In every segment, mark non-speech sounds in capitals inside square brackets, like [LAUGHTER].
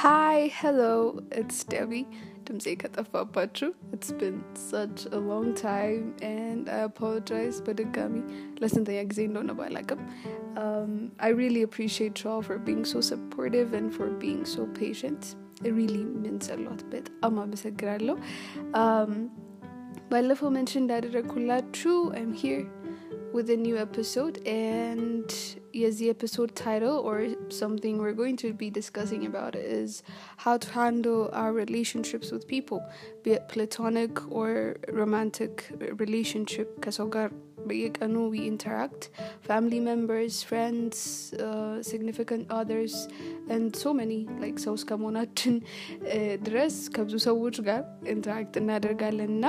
Hi, hello, it's Debbie. ድምፄ ከጠፋባችሁ it's been such a long time and I apologize በድጋሚ ለስንተኛ ጊዜ እንደሆነ ባላቅም um, I really appreciate y'all for being so supportive and for being so patient it really means a lot በጣም አመሰግናለሁ um, ባለፈው መንሽን እንዳደረግኩላችሁ I'm here with a new episode and yes the episode title or something we're going to be discussing about is how to handle our relationships with people be it platonic or romantic relationship ከሰው ጋር በየቀኑ we interact family members friends uh, significant others and so many like ሰው እስከመሆናችን ድረስ ከብዙ ሰዎች ጋር ኢንተራክት እናደርጋለን እና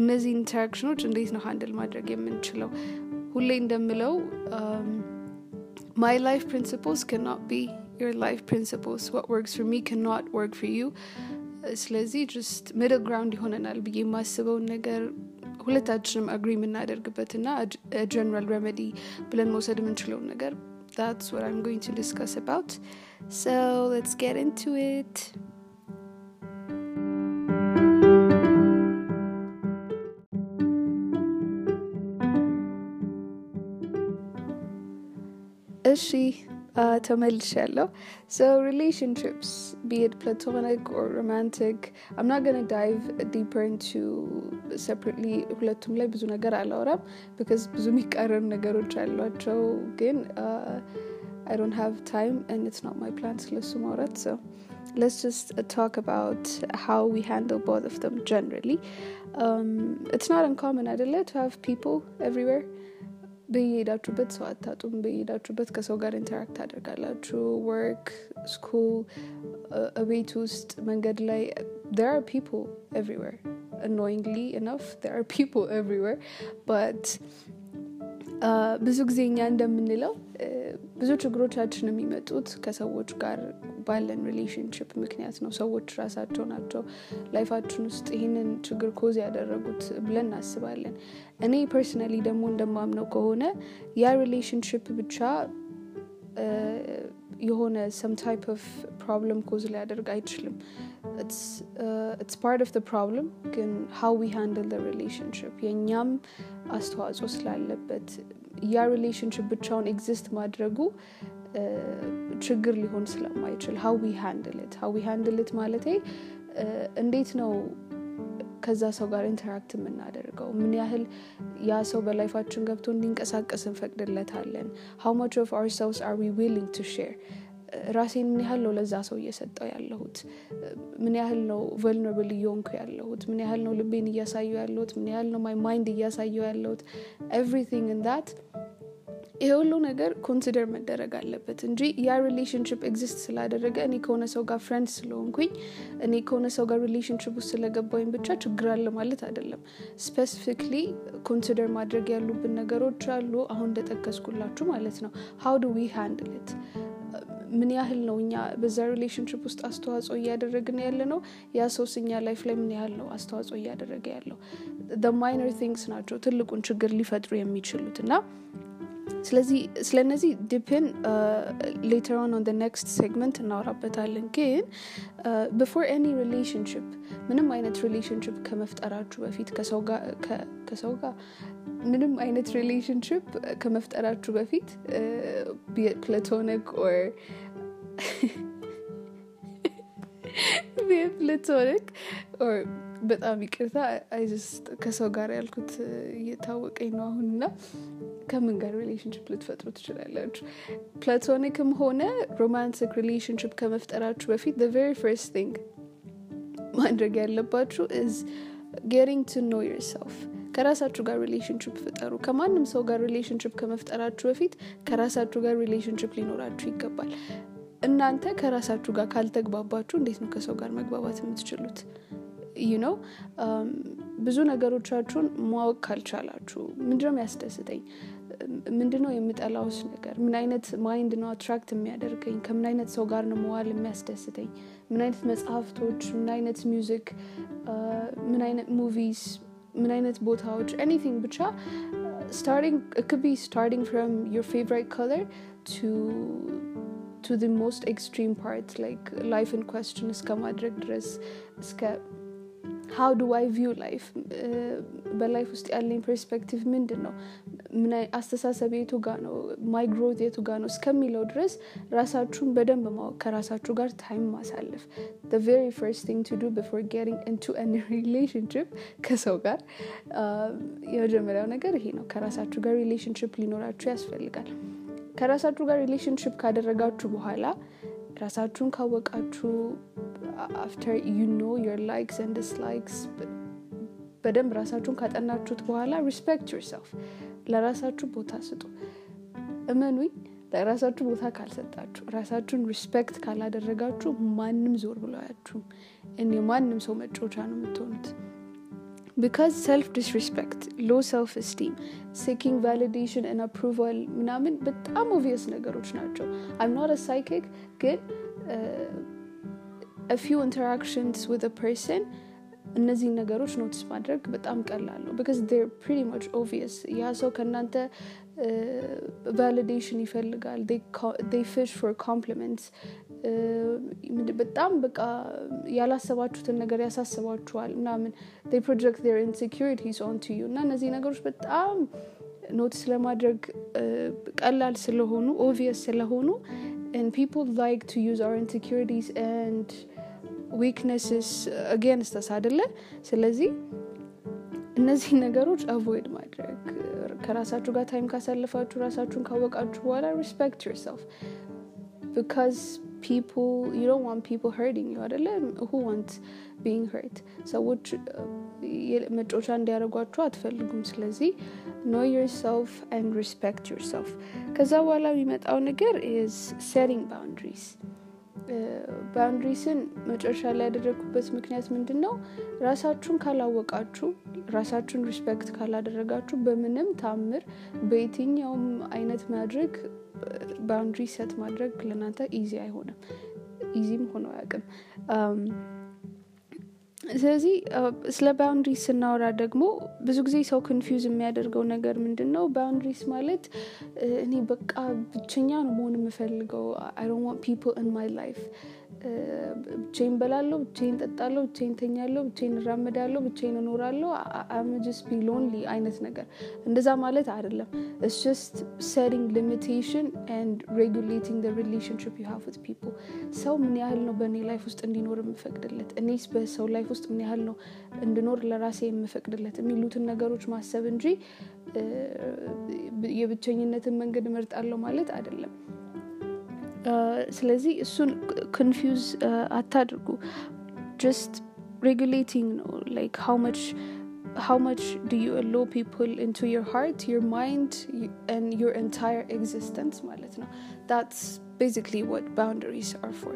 እነዚህ ኢንተራክሽኖች እንዴት ነው ሃንድል ማድረግ የምንችለው ሁሌ እንደምለው my life principles cannot be your life principles what works for me cannot work for you ስለዚህ ጅስት ሚድል ግራውንድ ይሆነናል ብዬ የማስበውን ነገር ሁለታችንም አግሪ የምናደርግበትና ጀነራል ረመዲ ብለን መውሰድ የምንችለውን ነገር that's what i'm going to discuss about so let's get into it እሺ ተመልሻለሁ so relationships be it platonic or romantic i'm not gonna dive deeper into separately ሁለቱም ላይ ብዙ ነገር አላወራም because ብዙ የሚቃረኑ ነገሮች አሏቸው ግን i don't have time and it's not my plan ስለሱ ማውራት so let's just uh, talk about how we handle both of them generally um, it's not uncommon አይደለ to have people everywhere በየሄዳችሁበት ሰው አታጡም። በየሄዳችሁበት ከሰው ጋር interact ታደርጋላችሁ። work school ቤት ውስጥ መንገድ ላይ there are people everywhere. Annoyingly enough there are people but ብዙ ጊዜ እኛ እንደምንለው ብዙ ችግሮቻችን የሚመጡት ከሰዎች ጋር ባለን relationship ምክንያት ነው። ሰዎች ራሳቸው ናቸው life ኣችን ውስጥ ይህንን ችግር cause ያደረጉት ብለን እናስባለን። እኔ personally ደግሞ እንደማምነው ከሆነ ያ relationship ብቻ የሆነ some type of problem cause ሊያደርግ አይችልም። it's part of problem ግን how we handle relationship የእኛም አስተዋጽኦ ስላለበት ያ relationship ብቻውን exist ማድረጉ ችግር ሊሆን ስለማይችል ሀዊ ሃንድልት ሀዊ ሃንድልት ማለቴ እንዴት ነው ከዛ ሰው ጋር interact የምናደርገው? ምን ያህል ያ ሰው በ life ኣችን ገብቶ እንዲንቀሳቀስ እንፈቅድለታለን? how much of ourselves are we willing to share ራሴን ምን ያህል ነው ለዛ ሰው እየሰጠው ያለሁት? ምን ያህል ነው vulnerable እየሆንኩ ያለሁት? ምን ያህል ነው ልቤን እያሳየው ያለሁት? ምን ያህል ነው my mind እያሳየው ያለሁት? everything that ይሄ ሁሉ ነገር consider መደረግ አለበት እንጂ ያ relationship exist ስላደረገ እኔ ከሆነ ሰው ጋር friend ስለሆንኩኝ እኔ ከሆነ ሰው ጋር relationship ውስጥ ስለገባኝ ብቻ ችግር አለ ማለት አይደለም። specifically consider ማድረግ ያሉብን ነገሮች አሉ አሁን እንደጠቀስኩላችሁ ማለት ነው። how do we handle it ምን ያህል ነው እኛ በዛ relationship ውስጥ አስተዋጽኦ እያደረግን ያለ ነው ያ ሰውስ እኛ life ላይ ምን ያህል ነው አስተዋጽኦ እያደረገ ያለው? minor things ናቸው ትልቁን ችግር ሊፈጥሩ የሚችሉት እና ስለዚህ ስለነዚህ deepen later on on next segment እናወራበታለን። ግን before any relationship ምንም አይነት relationship ከመፍጠራችሁ በፊት ከሰው ጋር ምንም አይነት relationship ከመፍጠራችሁ በፊት platonic or platonic or በጣም ይቅርታ I just ከሰው ጋር ያልኩት እየታወቀኝ ነው አሁን እና ከምን ጋር relationship ልትፈጥሩ ትችላላችሁ? platonic ም ሆነ romantic relationship ከመፍጠራችሁ በፊት very first thing ማድረግ ያለባችሁ is getting to know yourself ከራሳችሁ ጋር relationship ፍጠሩ። ከማንም ሰው ጋር relationship ከመፍጠራችሁ በፊት ከራሳችሁ ጋር relationship ሊኖራችሁ ይገባል። እናንተ ከራሳችሁ ጋር ካልተግባባችሁ እንዴት ነው ከሰው ጋር መግባባት የምትችሉት? you know ብዙ ነገሮቻችሁን ማወቅ ካልቻላችሁ ምንድነው ያስደስተኝ ምንድነው የምጠላውስ ነገር ምን አይነት ማይንድ ነው አትራክት የሚያደርገኝ ከምን አይነት ሰው ጋር ነው መዋል የሚያስደስተኝ ምን አይነት መጽሐፍቶች ምን አይነት ሚውዚክ ምን አይነት ሙቪስ ምን አይነት ቦታዎች ኤኒቲንግ ብቻ starting it could be starting from your favorite color to ቱ ዚ ሞስት ኤክስትሪም ፓርት ላይክ ላይፍን ኮስችን እስከ ማድረግ ድረስ እስከ ሃው ዱ አይ ቪው ላይፍ በላይፍ ውስጥ ያለኝ ፐርስፔክቲቭ ምንድን ነው ምን አስተሳሰብ የቱ ጋ ነው? my growth የቱ ጋ ነው? እስከሚለው ድረስ ራሳችሁን በደንብ ማወቅ ከራሳችሁ ጋር time ማሳለፍ። very first thing to do before getting into any relationship ከሰው ጋር የመጀመሪያው ነገር ይሄ ነው። ከራሳችሁ ጋር relationship ሊኖራችሁ ያስፈልጋል። ከራሳችሁ ጋር relationship ካደረጋችሁ በኋላ ራሳችሁን ካወቃችሁ after you know your likes and dislikes በደንብ ራሳችሁን ካጠናችሁት በኋላ respect yourself ለራሳችሁ ቦታ ስጡ። እመኑኝ ለራሳችሁ ቦታ ካልሰጣችሁ ራሳችሁን respect ካላደረጋችሁ ማንም ዞር ብሎ አያችሁም። የማንም ሰው መጫወቻ ነው የምትሆኑት። because self disrespect low self esteem seeking validation and approval ምናምን በጣም obvious ነገሮች ናቸው። I'm not psychic ግን few interactions with person እነዚህን ነገሮች notice ማድረግ በጣም ቀላል ነው because they're pretty much obvious ያ ሰው ከእናንተ validation ይፈልጋል. fish for compliments በጣም በቃ ያላሰባችሁትን ነገር ያሳስባችኋል ምናምን. project their insecurities on to you እና እነዚህ ነገሮች በጣም notice ለማድረግ ቀላል ስለሆኑ obvious ስለሆኑ and people like to use our insecurities and weaknesses against us አደለ ስለዚህ እነዚህ ነገሮች አቮይድ ማድረግ ከራሳችሁ ጋር ታይም ካሳለፋችሁ ራሳችሁን ካወቃችሁ በኋላ ሪስፔክት ዮርሰልፍ ቢካዝ people you don't want people hurting you አደለ who wants being hurt ሰዎች መጮቻ እንዲያደርጓችሁ አትፈልጉም ስለዚህ ኖ yourself and respect yourself ከዛ በኋላ የሚመጣው ነገር is setting boundaries ባውንድሪስን መጨረሻ ላይ ያደረግኩበት ምክንያት ምንድን ነው ራሳችሁን ካላወቃችሁ ራሳችሁን respect ካላደረጋችሁ በምንም ታምር በየትኛውም አይነት ማድረግ boundary set ማድረግ ለእናንተ easy አይሆንም። easy ም ሆኖ አያውቅም ስለዚህ ስለ boundaries ስናወራ ደግሞ ብዙ ጊዜ ሰው confuse የሚያደርገው ነገር ምንድን ነው boundaries ማለት እኔ በቃ ብቸኛ ነው መሆን የምፈልገው። I don't want people in my life ብቻዬን በላለሁ ብቻዬን ጠጣለሁ ብቻዬን ተኛለሁ ብቻዬን እራመዳለሁ ብቻዬን እኖራለሁ። I'm just be lonely አይነት ነገር። እንደዛ ማለት አይደለም። it's just setting limitation and regulating relationship you have with people ሰው ምን ያህል ነው በእኔ life ውስጥ እንዲኖር የምፈቅድለት? እኔስ በሰው life ውስጥ ምን ያህል ነው እንድኖር ለራሴ የምፈቅድለት? የሚሉትን ነገሮች ማሰብ እንጂ የብቸኝነትን መንገድ እመርጣለሁ ማለት አይደለም ስለዚህ እሱን ኮንፊውዝ አታድርጉ ጀስት ሬጉሌቲንግ ነው ላይክ ሃው መች how much do you allow people into your heart your mind and your entire existence ማለት ነው that's basically what boundaries are for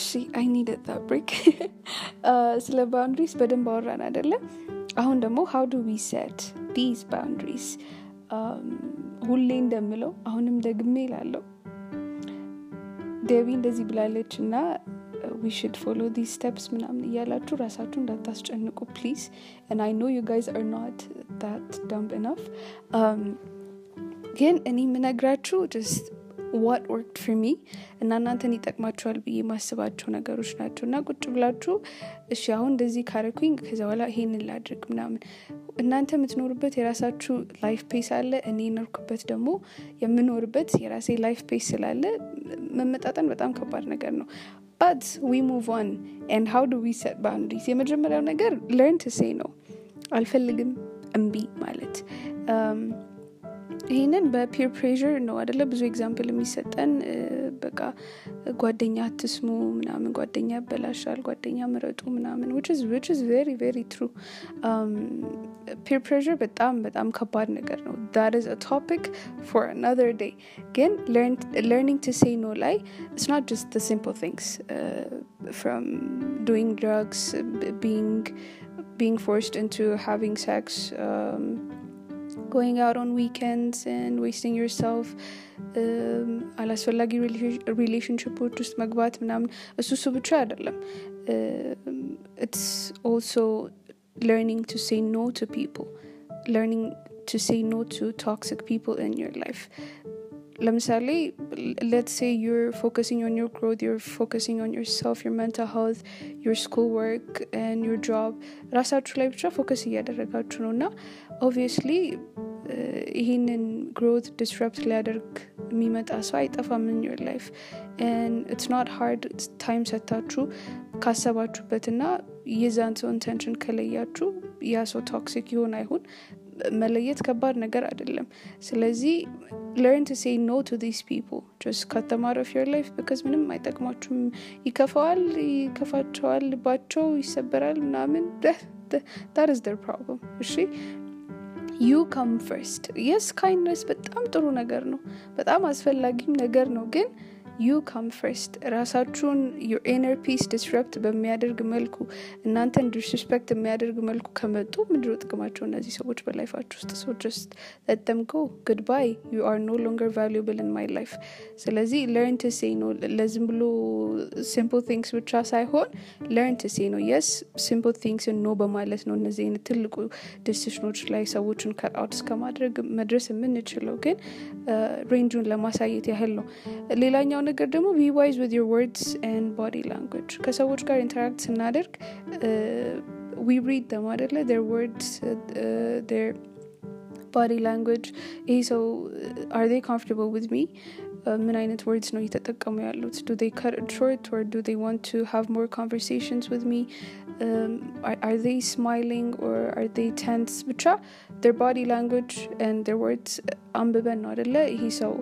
እሺ I need a break [LAUGHS] ስለ boundaries በደንብ አወራን አደለ አሁን ደግሞ how do we set these boundaries ሁሌ እንደምለው አሁንም ደግሜ ላለው ደቢ እንደዚህ ብላለች እና we should follow the steps ምናምን እያላችሁ ራሳችሁ እንዳታስጨንቁ please and I know you guys are not that dumb enough ግን እኔ የምነግራችሁ just what worked for me እና እናንተን ይጠቅማችኋል ብዬ የማስባቸው ነገሮች ናቸው። እና ቁጭ ብላችሁ እሺ አሁን እንደዚህ ካረኩኝ ከዚ በኋላ ይሄንን ላድርግ ምናምን። እናንተ የምትኖሩበት የራሳችሁ life pace አለ። እኔ የኖርኩበት ደግሞ የምኖርበት የራሴ life pace ስላለ መመጣጠን በጣም ከባድ ነገር ነው። but we move on and how do we set boundaries የመጀመሪያው ነገር learn to say no አልፈልግም እምቢ ማለት ይህንን በፒር ፕሬር ነው አደለ ብዙ ኤግዛምፕል የሚሰጠን በቃ ጓደኛ አትስሙ ምናምን ጓደኛ ያበላሻል ጓደኛ ምረጡ ምናምን ዊች ዝ ቬሪ ቬሪ ትሩ ፒር ፕሬር በጣም በጣም ከባድ ነገር ነው ዳት ዝ ቶፒክ ፎር አናዘር ዴይ ግን ለርኒንግ ቱ ሴይ ኖ ላይ ኢትስ ኖት ጀስት ሲምፕል ቲንግስ ፍሮም ዶይንግ ድራግስ ቢንግ being forced into having sex um, going out on weekends and wasting yourself አላስፈላጊ ሪሌሽንሽፖች ውስጥ መግባት ምናምን እሱ እሱ ብቻ አይደለም ኢትስ ኦልሶ learning to say no to people learning to say no to toxic people in your life ለምሳሌ let's say you're focusing on your growth you're focusing on yourself your mental health your school work and your job ራሳችሁ ላይ ብቻ ፎከስ እያደረጋችሁ ነው እና ኦብቪየስሊ ይህንን ግሮት ዲስረፕት ሊያደርግ የሚመጣ ሰው አይጠፋም in your life and it's not hard ታይም ሰታችሁ ካሰባችሁበትና የዛን ሰው ኢንቴንሽን ከለያችሁ ያ ሰው ቶክሲክ ይሆን አይሁን መለየት ከባድ ነገር አይደለም ስለዚህ learn to say no to these people just cut them out of your life because ምንም አይጠቅማችሁም ይከፋዋል ይከፋቸዋል ልባቸው ይሰበራል ምናምን that is their problem እሺ you come first። Yes kindness በጣም ጥሩ ነገር ነው። በጣም አስፈላጊም ነገር ነው። ግን you come first ራሳችሁን your inner peace disrupt በሚያደርግ መልኩ እናንተን disrespect የሚያደርግ መልኩ ከመጡ ምንድነው ጥቅማቸው? እነዚህ ሰዎች በ life አችሁ ውስጥ ሰው just let them go goodbye you are no longer valuable in my life ስለዚህ learn to say no ለዝም ብሎ simple things ብቻ ሳይሆን learn to say no የ simple things no በማለት ነው እነዚህ አይነት ትልቁ decision ኦች ላይ ሰዎችን cut out እስከማድረግ መድረስ የምንችለው። ግን range ኡን ለማሳየት ያህል ነው። ሌላኛው ነገር ደግሞ ቢ ዋይዝ ዊዝ ዮር ወርድስ ኤንድ ቦዲ ላንጉጅ ከሰዎች ጋር ኢንተራክት ስናደርግ ዊ ሪድ ደም አደለ ር ወርድስ ር ቦዲ ላንጉጅ ይህ ሰው አር ዴይ ኮምፎርታብል ዊዝ ሚ ምን አይነት words ነው እየተጠቀሙ ያሉት? do they cut short or do they want to have more conversations with me are they smiling or are they tense ብቻ their body language and their words አንብበን ነው አደለ ይሄ ሰው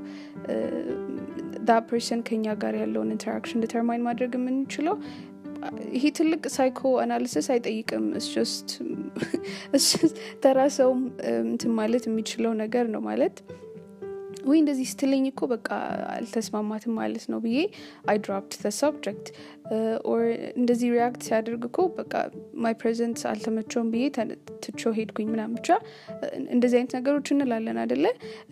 that person ከኛ ጋር ያለውን interaction determine ማድረግ የምንችለው? ይሄ ትልቅ psychoanalysis አይጠይቅም [LAUGHS] ተራ ሰውም እንትን ማለት የሚችለው ነገር ነው ማለት ወይ እንደዚህ ስትለኝ እኮ በቃ አልተስማማትም ማለት ነው ብዬ I dropped the subject or እንደዚህ react ሲያደርግ እኮ በቃ my presence አልተመቸውም ብዬ ትቸው ሄድኩኝ ምናም ብቻ። እንደዚህ አይነት ነገሮች እንላለን አደለ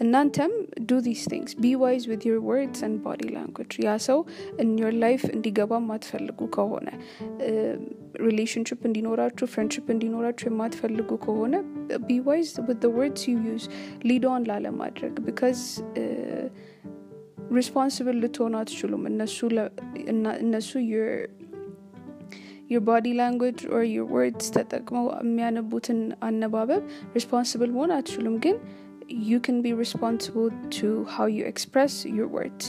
እናንተም do these things be wise with your words and body language ያ ሰው in your life እንዲገባ የማትፈልጉ ከሆነ relationship እንዲኖራችሁ friendship እንዲኖራችሁ የማትፈልጉ ከሆነ be wise with words you use lead ላለማድረግ because responsible ልትሆኑ አትችሉም። እነሱ language or your words ተጠቅመው የሚያነቡትን አነባበብ responsible መሆን አትችሉም። ግን you can be responsible to how you express your words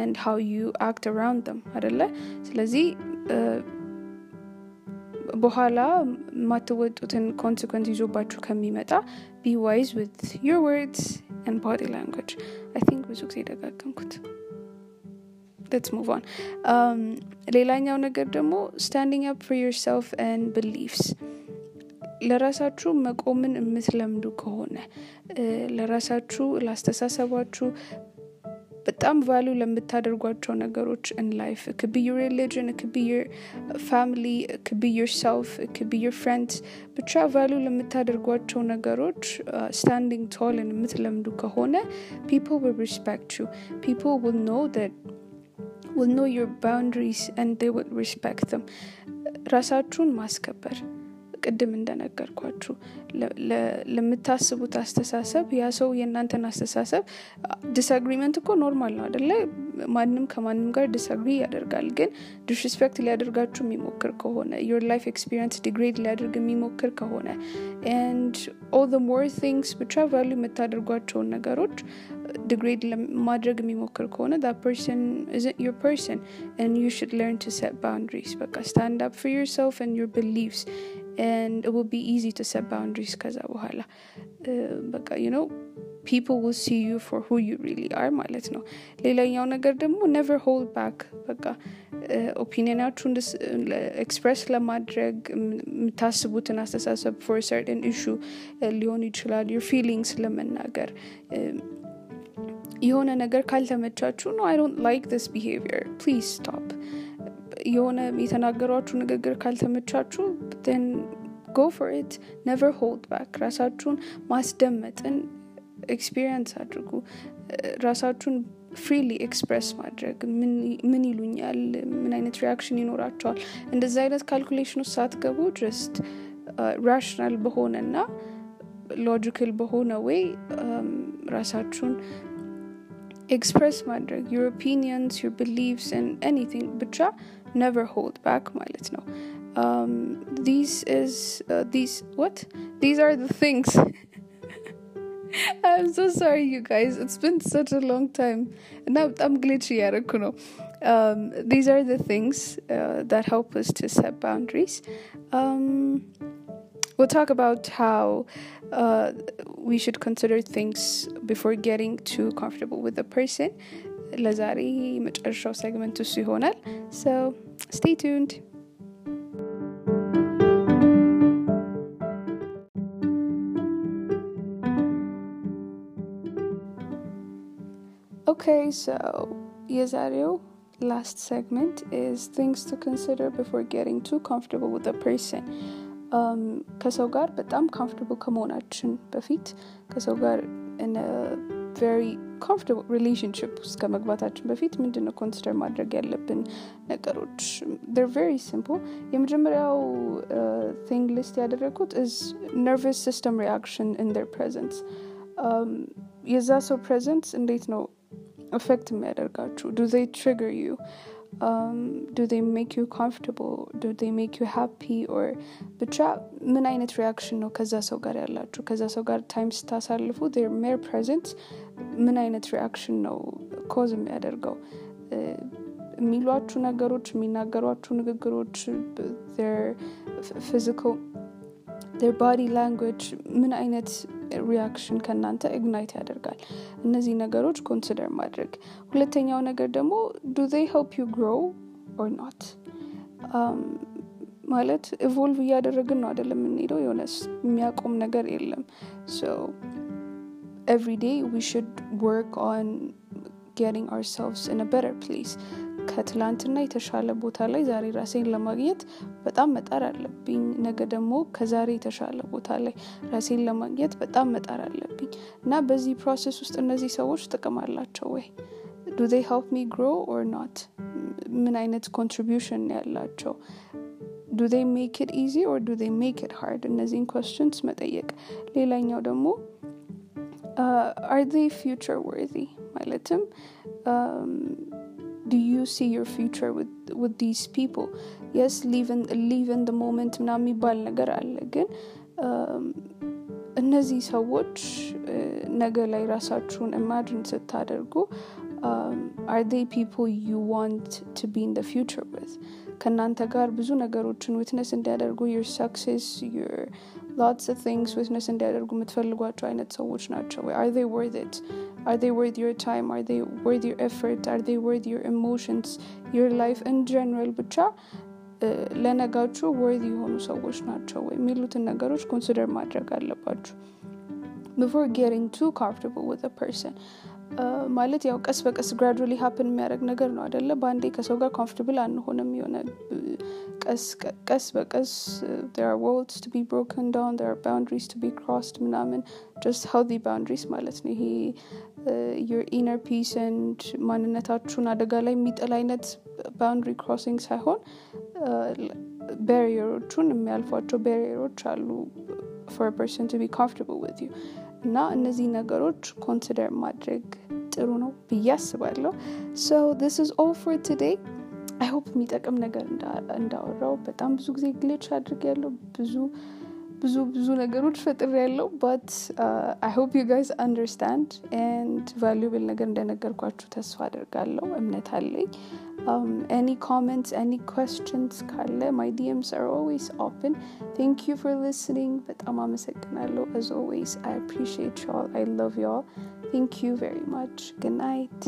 and how you act around them አደለ ስለዚህ በኋላ የማትወጡትን consequence ይዞላችሁ ከሚመጣ be wise with your words and body language. I think ብዙ ጊዜ ደጋገምኩት. Move on. Um, ሌላኛው ነገር ደግሞ standing up for yourself and beliefs. ለራሳችሁ መቆምን የምትለምዱ ከሆነ ለራሳችሁ ለአስተሳሰባችሁ በጣም ቫሉ ለምታደርጓቸው ነገሮች in life it could be your religion it could be your family it could be yourself it could be your friends ብቻ ቫሉ ለምታደርጓቸው ነገሮች standing tall የምትለምዱ ከሆነ people will respect you people will know that will know your boundaries and they will respect them ራሳችሁን ማስከበር ቅድም እንደነገርኳችሁ ለምታስቡት አስተሳሰብ ያ ሰው የእናንተን አስተሳሰብ disagreement እኮ normal ነው አደለ ማንም ከማንም ጋር disagree ያደርጋል። ግን disrespect ሊያደርጋችሁ የሚሞክር ከሆነ your life experience degrade ሊያደርግ የሚሞክር ከሆነ and all more things ብቻ value የምታደርጓቸውን ነገሮች degrade ማድረግ የሚሞክር ከሆነ isn't your person and you should learn to set boundaries በቃ stand up for yourself and your beliefs and it will be easy to set boundaries ከዛ በኋላ በቃ you know people will see you for who you really are ማለት ነው ሌላኛው ነገር ደግሞ never hold back በቃ ኦፒኒዮናችሁን ኤክስፕሬስ ለማድረግ የምታስቡትን አስተሳሰብ ፎር ሰርትን ኢሹ ሊሆን ይችላል your feelings ለመናገር የሆነ ነገር ካልተመቻችሁ ነው አይ ዶንት ላይክ ስ ቢሄቪየር ፕሊዝ ስቶፕ የሆነ የተናገሯችሁ ንግግር ካልተመቻችሁ then go for it never hold back ራሳችሁን ማስደመጥን experience አድርጉ። ራሳችሁን freely express ማድረግ። ምን ይሉኛል? ምን አይነት reaction ይኖራቸዋል? እንደዚ አይነት calculation ውስጥ ሳትገቡ just rational በሆነና ሎጂካል በሆነ ወይ ራሳችሁን ኤክስፕሬስ ማድረግ። ዩር ኦፒኒየንስ ዩር ቢሊቭስ ኤኒቲንግ ብቻ never hold back ማለት ነው um, these is uh, these what these are the things [LAUGHS] I'm so sorry you guys it's been such a long time and I'm, I'm glitchy ያደረኩ ነው um, these are the things uh, that help us to set boundaries um, we'll talk about how uh, we should consider things before getting too comfortable with the person ለዛሬ መጨረሻው ሴግመንት እሱ ይሆናል so stay tuned okay so የዛሬው last segment is things to consider before getting too comfortable with a person um, ከሰው ጋር በጣም ኮምፎርታብል ከመሆናችን በፊት ከሰው ጋር ቨሪ ኮምፎርታብል ሪሌሽንሽፕ ውስጥ ከመግባታችን በፊት ምንድነው ኮንሲደር ማድረግ ያለብን ነገሮች ር ቨሪ ሲምፕል የመጀመሪያው ቲንግ ሊስት ያደረጉት ዝ ነርቨስ ሲስተም ሪያክሽን ኢን ር ፕሬዘንስ የዛ ሰው ፕሬዘንስ እንዴት ነው affect የሚያደርጋችሁ do they trigger you um, do they make you comfortable do they make you happy or ብቻ ምን አይነት ሪያክሽን ነው ከዛ ሰው ጋር ያላችሁ ከዛ ሰው ጋር ታይም ስታሳልፉ ር ሜር ፕሬዘንት ምን አይነት ሪያክሽን ነው ኮዝ የሚያደርገው የሚሏችሁ ነገሮች የሚናገሯችሁ ንግግሮች ፊዚካል ር ባዲ ላንጉጅ ምን አይነት ሪያክሽን ከእናንተ ኢግናይት ያደርጋል እነዚህ ነገሮች ኮንሲደር ማድረግ ሁለተኛው ነገር ደግሞ ዱ ይ ሄልፕ ዩ ግሮ ኦር ኖት ማለት ኢቮልቭ እያደረግን ነው አደለም የምንሄደው የሆነ የሚያቆም ነገር የለም ኤቭሪ ዴይ ዊ ሽድ ወርክ ኦን ጌቲንግ አርሰልቭስ ኢን በተር ፕሌስ ከትላንትና የተሻለ ቦታ ላይ ዛሬ ራሴን ለማግኘት በጣም መጣር አለብኝ። ነገ ደግሞ ከዛሬ የተሻለ ቦታ ላይ ራሴን ለማግኘት በጣም መጣር አለብኝ። እና በዚህ process ውስጥ እነዚህ ሰዎች ጥቅም አላቸው ወይ? do they help me grow or not ምን አይነት contribution ነው ያላቸው? do they make it easy or do they make it hard እነዚህን questions መጠየቅ። ሌላኛው ደግሞ አር ፊውቸር ወርዚ ማለትም do you see your future with with these people yes live in live in the moment ምናምን የሚባል ነገር አለ ግን እነዚህ ሰዎች ነገ ላይ ራሳችሁን ኢማጂን ስታደርጉ አር ዴይ ፒፕል ዩ ዋንት ቱ ቢ ኢን ደ ፊውቸር ዊዝ ከእናንተ ጋር ብዙ ነገሮችን ዊትነስ እንዲያደርጉ ዩር ሰክሴስ ዩር ሎትስ ቲንግስ ዊትነስ እንዲያደርጉ የምትፈልጓቸው አይነት ሰዎች ናቸው ወይ አር ዴይ ወርት ኢት Are they worth your time? Are they worth your effort? Are they worth your emotions? Your life in general ብቻ ለነጋችሁ ወርድ የሆኑ ሰዎች ናቸው ወይ የሚሉትን ነገሮች ኮንሲደር ማድረግ አለባችሁ ቢፎር ጌቲንግ ቱ ኮምፎርታብል ዊዝ ፐርሰን ማለት ያው ቀስ በቀስ ግራጁዋሊ ሀፕን የሚያደርግ ነገር ነው አደለ በአንዴ ከሰው ጋር ኮምፎርታብል አንሆንም የሆነ ቀስ በቀስ there are walls to be broken down there are boundaries to be crossed ምናምን just healthy boundaries ማለት ነው ይሄ your inner peace and ማንነታችሁን አደጋ ላይ የሚጥል አይነት ባውንድሪ ክሮሲንግ ሳይሆን ባሪየሮቹን የሚያልፏቸው ባሪየሮች አሉ for a person to be comfortable with you እና እነዚህ ነገሮች consider ማድረግ ጥሩ ነው ብዬ አስባለሁ። So this is all for today. I የሚጠቅም ነገር እንዳወራው በጣም ብዙ ጊዜ glitch አድርግ ያለው ብዙ ብዙ ብዙ ነገሮች ፈጥር ያለው በት አይ ሆፕ ዩ ጋይዝ አንደርስታንድ ኤንድ ቫሉብል ነገር እንደነገርኳችሁ ተስፋ አድርጋለሁ እምነት አለኝ any comments any questions ካለ my DMs are always open thank you for listening በጣም አመሰግናለሁ as always I appreciate y'all I love y'all thank you very much good night